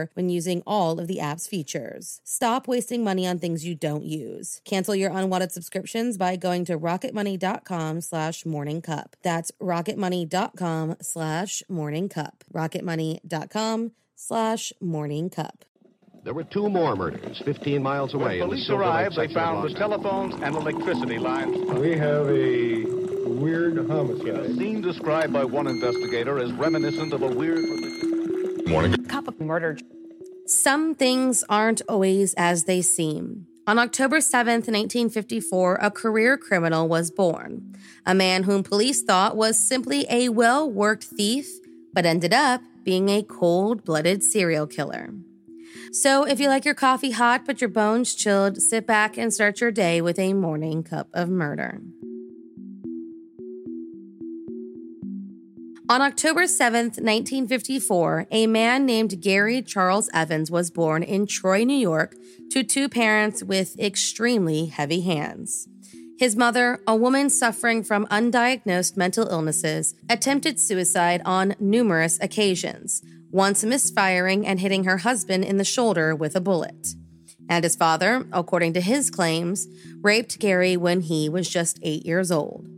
year when using all of the app's features. Stop wasting money on things you don't use. Cancel your unwanted subscriptions by going to rocketmoney.com slash morning cup. That's rocketmoney.com slash morning cup. rocketmoney.com slash morning cup. There were two more murders 15 miles away. When police arrived, they found the telephones and electricity lines. We have a weird homicide. A scene described by one investigator as reminiscent of a weird morning. Cup of murder. Some things aren't always as they seem. On October 7th, 1954, a career criminal was born. A man whom police thought was simply a well worked thief, but ended up being a cold blooded serial killer. So, if you like your coffee hot but your bones chilled, sit back and start your day with a morning cup of murder. On October 7, 1954, a man named Gary Charles Evans was born in Troy, New York, to two parents with extremely heavy hands. His mother, a woman suffering from undiagnosed mental illnesses, attempted suicide on numerous occasions, once misfiring and hitting her husband in the shoulder with a bullet. And his father, according to his claims, raped Gary when he was just eight years old.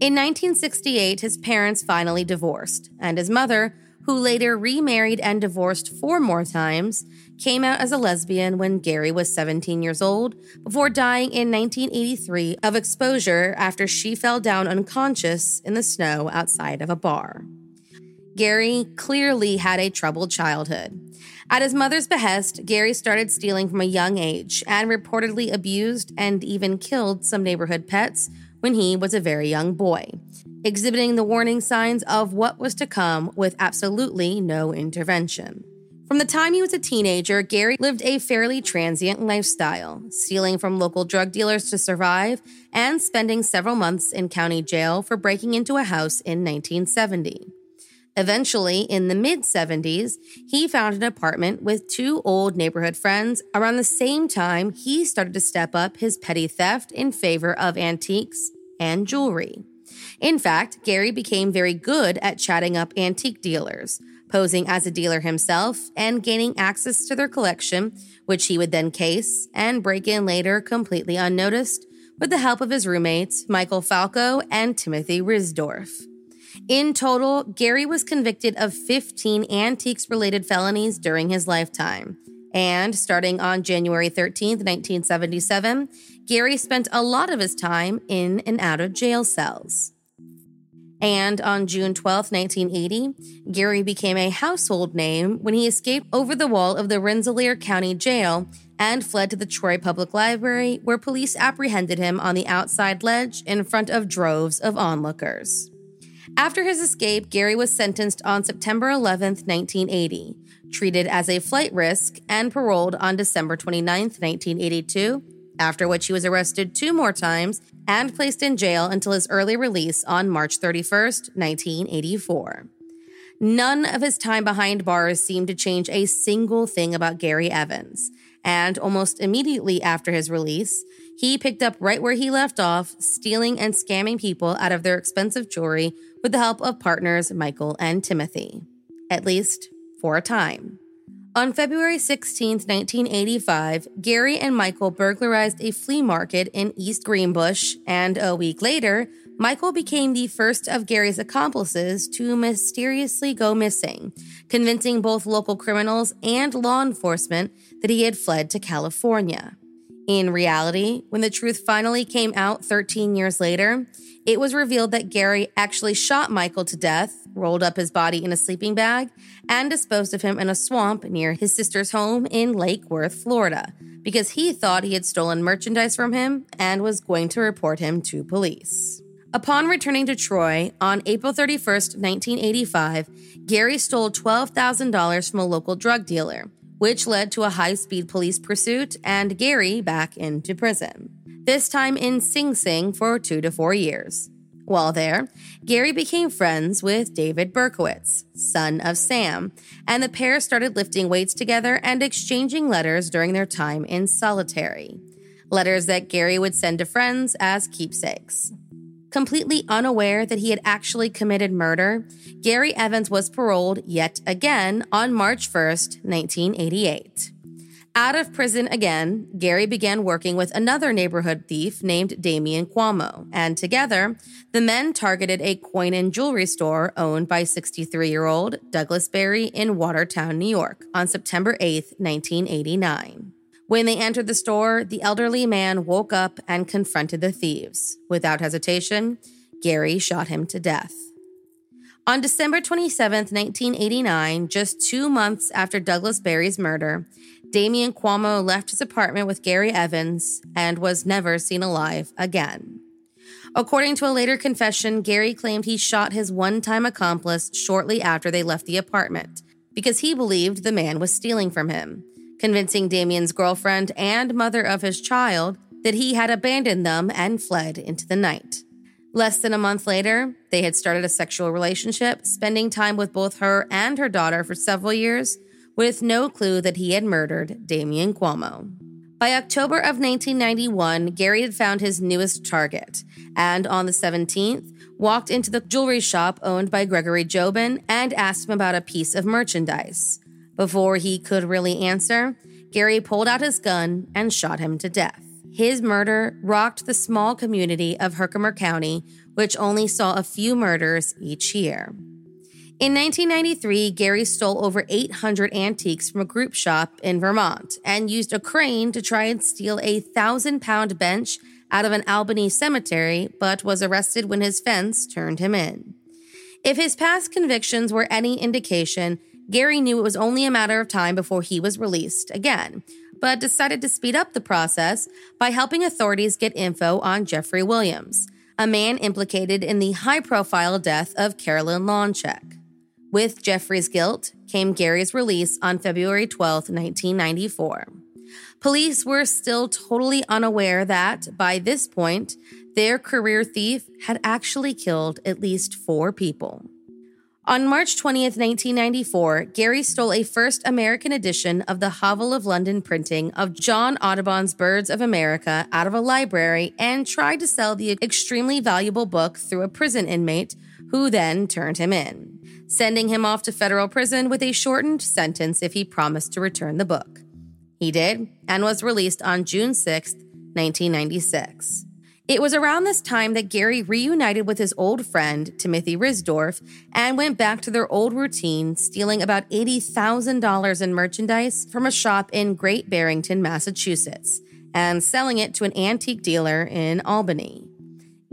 In 1968, his parents finally divorced, and his mother, who later remarried and divorced four more times, came out as a lesbian when Gary was 17 years old before dying in 1983 of exposure after she fell down unconscious in the snow outside of a bar. Gary clearly had a troubled childhood. At his mother's behest, Gary started stealing from a young age and reportedly abused and even killed some neighborhood pets when he was a very young boy, exhibiting the warning signs of what was to come with absolutely no intervention. From the time he was a teenager, Gary lived a fairly transient lifestyle, stealing from local drug dealers to survive and spending several months in county jail for breaking into a house in 1970. Eventually, in the mid 70s, he found an apartment with two old neighborhood friends. Around the same time, he started to step up his petty theft in favor of antiques and jewelry. In fact, Gary became very good at chatting up antique dealers, posing as a dealer himself and gaining access to their collection, which he would then case and break in later completely unnoticed with the help of his roommates, Michael Falco and Timothy Risdorf. In total, Gary was convicted of 15 antiques related felonies during his lifetime. And starting on January 13th, 1977, Gary spent a lot of his time in and out of jail cells. And on June 12, 1980, Gary became a household name when he escaped over the wall of the Rensselaer County Jail and fled to the Troy Public Library, where police apprehended him on the outside ledge in front of droves of onlookers. After his escape, Gary was sentenced on September 11, 1980, treated as a flight risk, and paroled on December 29, 1982, after which he was arrested two more times and placed in jail until his early release on March 31, 1984. None of his time behind bars seemed to change a single thing about Gary Evans, and almost immediately after his release, he picked up right where he left off, stealing and scamming people out of their expensive jewelry with the help of partners Michael and Timothy. At least for a time. On February 16, 1985, Gary and Michael burglarized a flea market in East Greenbush, and a week later, Michael became the first of Gary's accomplices to mysteriously go missing, convincing both local criminals and law enforcement that he had fled to California. In reality, when the truth finally came out 13 years later, it was revealed that Gary actually shot Michael to death, rolled up his body in a sleeping bag, and disposed of him in a swamp near his sister's home in Lake Worth, Florida, because he thought he had stolen merchandise from him and was going to report him to police. Upon returning to Troy on April 31st, 1985, Gary stole $12,000 from a local drug dealer which led to a high speed police pursuit and Gary back into prison, this time in Sing Sing for two to four years. While there, Gary became friends with David Berkowitz, son of Sam, and the pair started lifting weights together and exchanging letters during their time in solitary. Letters that Gary would send to friends as keepsakes. Completely unaware that he had actually committed murder, Gary Evans was paroled yet again on March 1st, 1988. Out of prison again, Gary began working with another neighborhood thief named Damian Cuomo, and together, the men targeted a coin and jewelry store owned by 63 year old Douglas Berry in Watertown, New York, on September 8, 1989. When they entered the store, the elderly man woke up and confronted the thieves. Without hesitation, Gary shot him to death. On December 27, 1989, just two months after Douglas Berry's murder, Damian Cuomo left his apartment with Gary Evans and was never seen alive again. According to a later confession, Gary claimed he shot his one time accomplice shortly after they left the apartment because he believed the man was stealing from him convincing Damian's girlfriend and mother of his child that he had abandoned them and fled into the night. Less than a month later, they had started a sexual relationship, spending time with both her and her daughter for several years, with no clue that he had murdered Damian Cuomo. By October of 1991, Gary had found his newest target, and on the 17th, walked into the jewelry shop owned by Gregory Jobin and asked him about a piece of merchandise. Before he could really answer, Gary pulled out his gun and shot him to death. His murder rocked the small community of Herkimer County, which only saw a few murders each year. In 1993, Gary stole over 800 antiques from a group shop in Vermont and used a crane to try and steal a thousand pound bench out of an Albany cemetery, but was arrested when his fence turned him in. If his past convictions were any indication, Gary knew it was only a matter of time before he was released again, but decided to speed up the process by helping authorities get info on Jeffrey Williams, a man implicated in the high profile death of Carolyn Lonchek. With Jeffrey's guilt came Gary's release on February 12, 1994. Police were still totally unaware that, by this point, their career thief had actually killed at least four people. On March 20th, 1994, Gary stole a first American edition of the Havell of London printing of John Audubon's Birds of America out of a library and tried to sell the extremely valuable book through a prison inmate who then turned him in, sending him off to federal prison with a shortened sentence if he promised to return the book. He did and was released on June 6, 1996. It was around this time that Gary reunited with his old friend, Timothy Risdorf, and went back to their old routine, stealing about $80,000 in merchandise from a shop in Great Barrington, Massachusetts, and selling it to an antique dealer in Albany.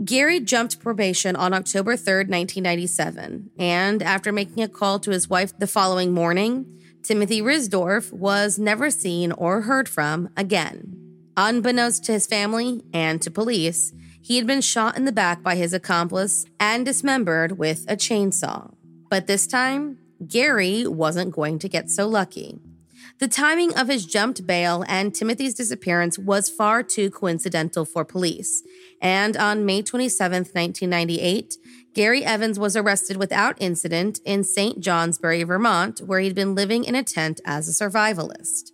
Gary jumped probation on October 3, 1997, and after making a call to his wife the following morning, Timothy Risdorf was never seen or heard from again. Unbeknownst to his family and to police, he had been shot in the back by his accomplice and dismembered with a chainsaw. But this time, Gary wasn't going to get so lucky. The timing of his jumped bail and Timothy's disappearance was far too coincidental for police. And on May 27, 1998, Gary Evans was arrested without incident in St. Johnsbury, Vermont, where he'd been living in a tent as a survivalist.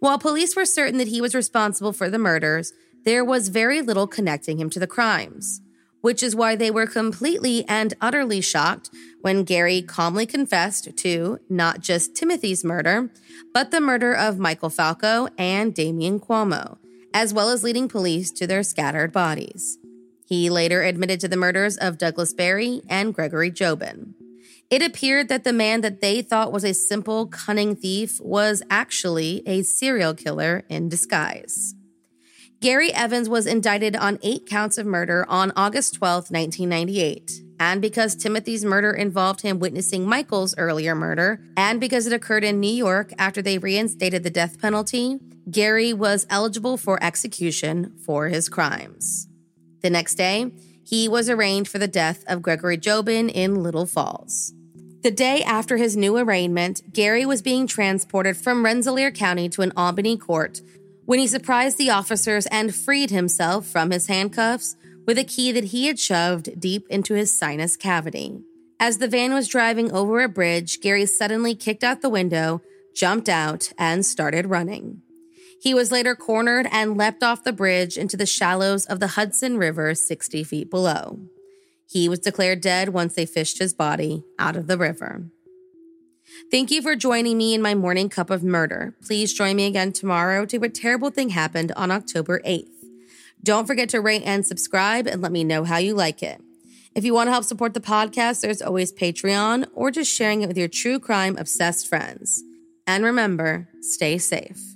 While police were certain that he was responsible for the murders, there was very little connecting him to the crimes. which is why they were completely and utterly shocked when Gary calmly confessed to not just Timothy's murder, but the murder of Michael Falco and Damian Cuomo, as well as leading police to their scattered bodies. He later admitted to the murders of Douglas Berry and Gregory Jobin. It appeared that the man that they thought was a simple, cunning thief was actually a serial killer in disguise. Gary Evans was indicted on eight counts of murder on August 12, 1998. And because Timothy's murder involved him witnessing Michael's earlier murder, and because it occurred in New York after they reinstated the death penalty, Gary was eligible for execution for his crimes. The next day, he was arraigned for the death of Gregory Jobin in Little Falls. The day after his new arraignment, Gary was being transported from Rensselaer County to an Albany court when he surprised the officers and freed himself from his handcuffs with a key that he had shoved deep into his sinus cavity. As the van was driving over a bridge, Gary suddenly kicked out the window, jumped out, and started running. He was later cornered and leapt off the bridge into the shallows of the Hudson River 60 feet below. He was declared dead once they fished his body out of the river. Thank you for joining me in my morning cup of murder. Please join me again tomorrow to what terrible thing happened on October 8th. Don't forget to rate and subscribe and let me know how you like it. If you want to help support the podcast, there's always Patreon or just sharing it with your true crime obsessed friends. And remember, stay safe.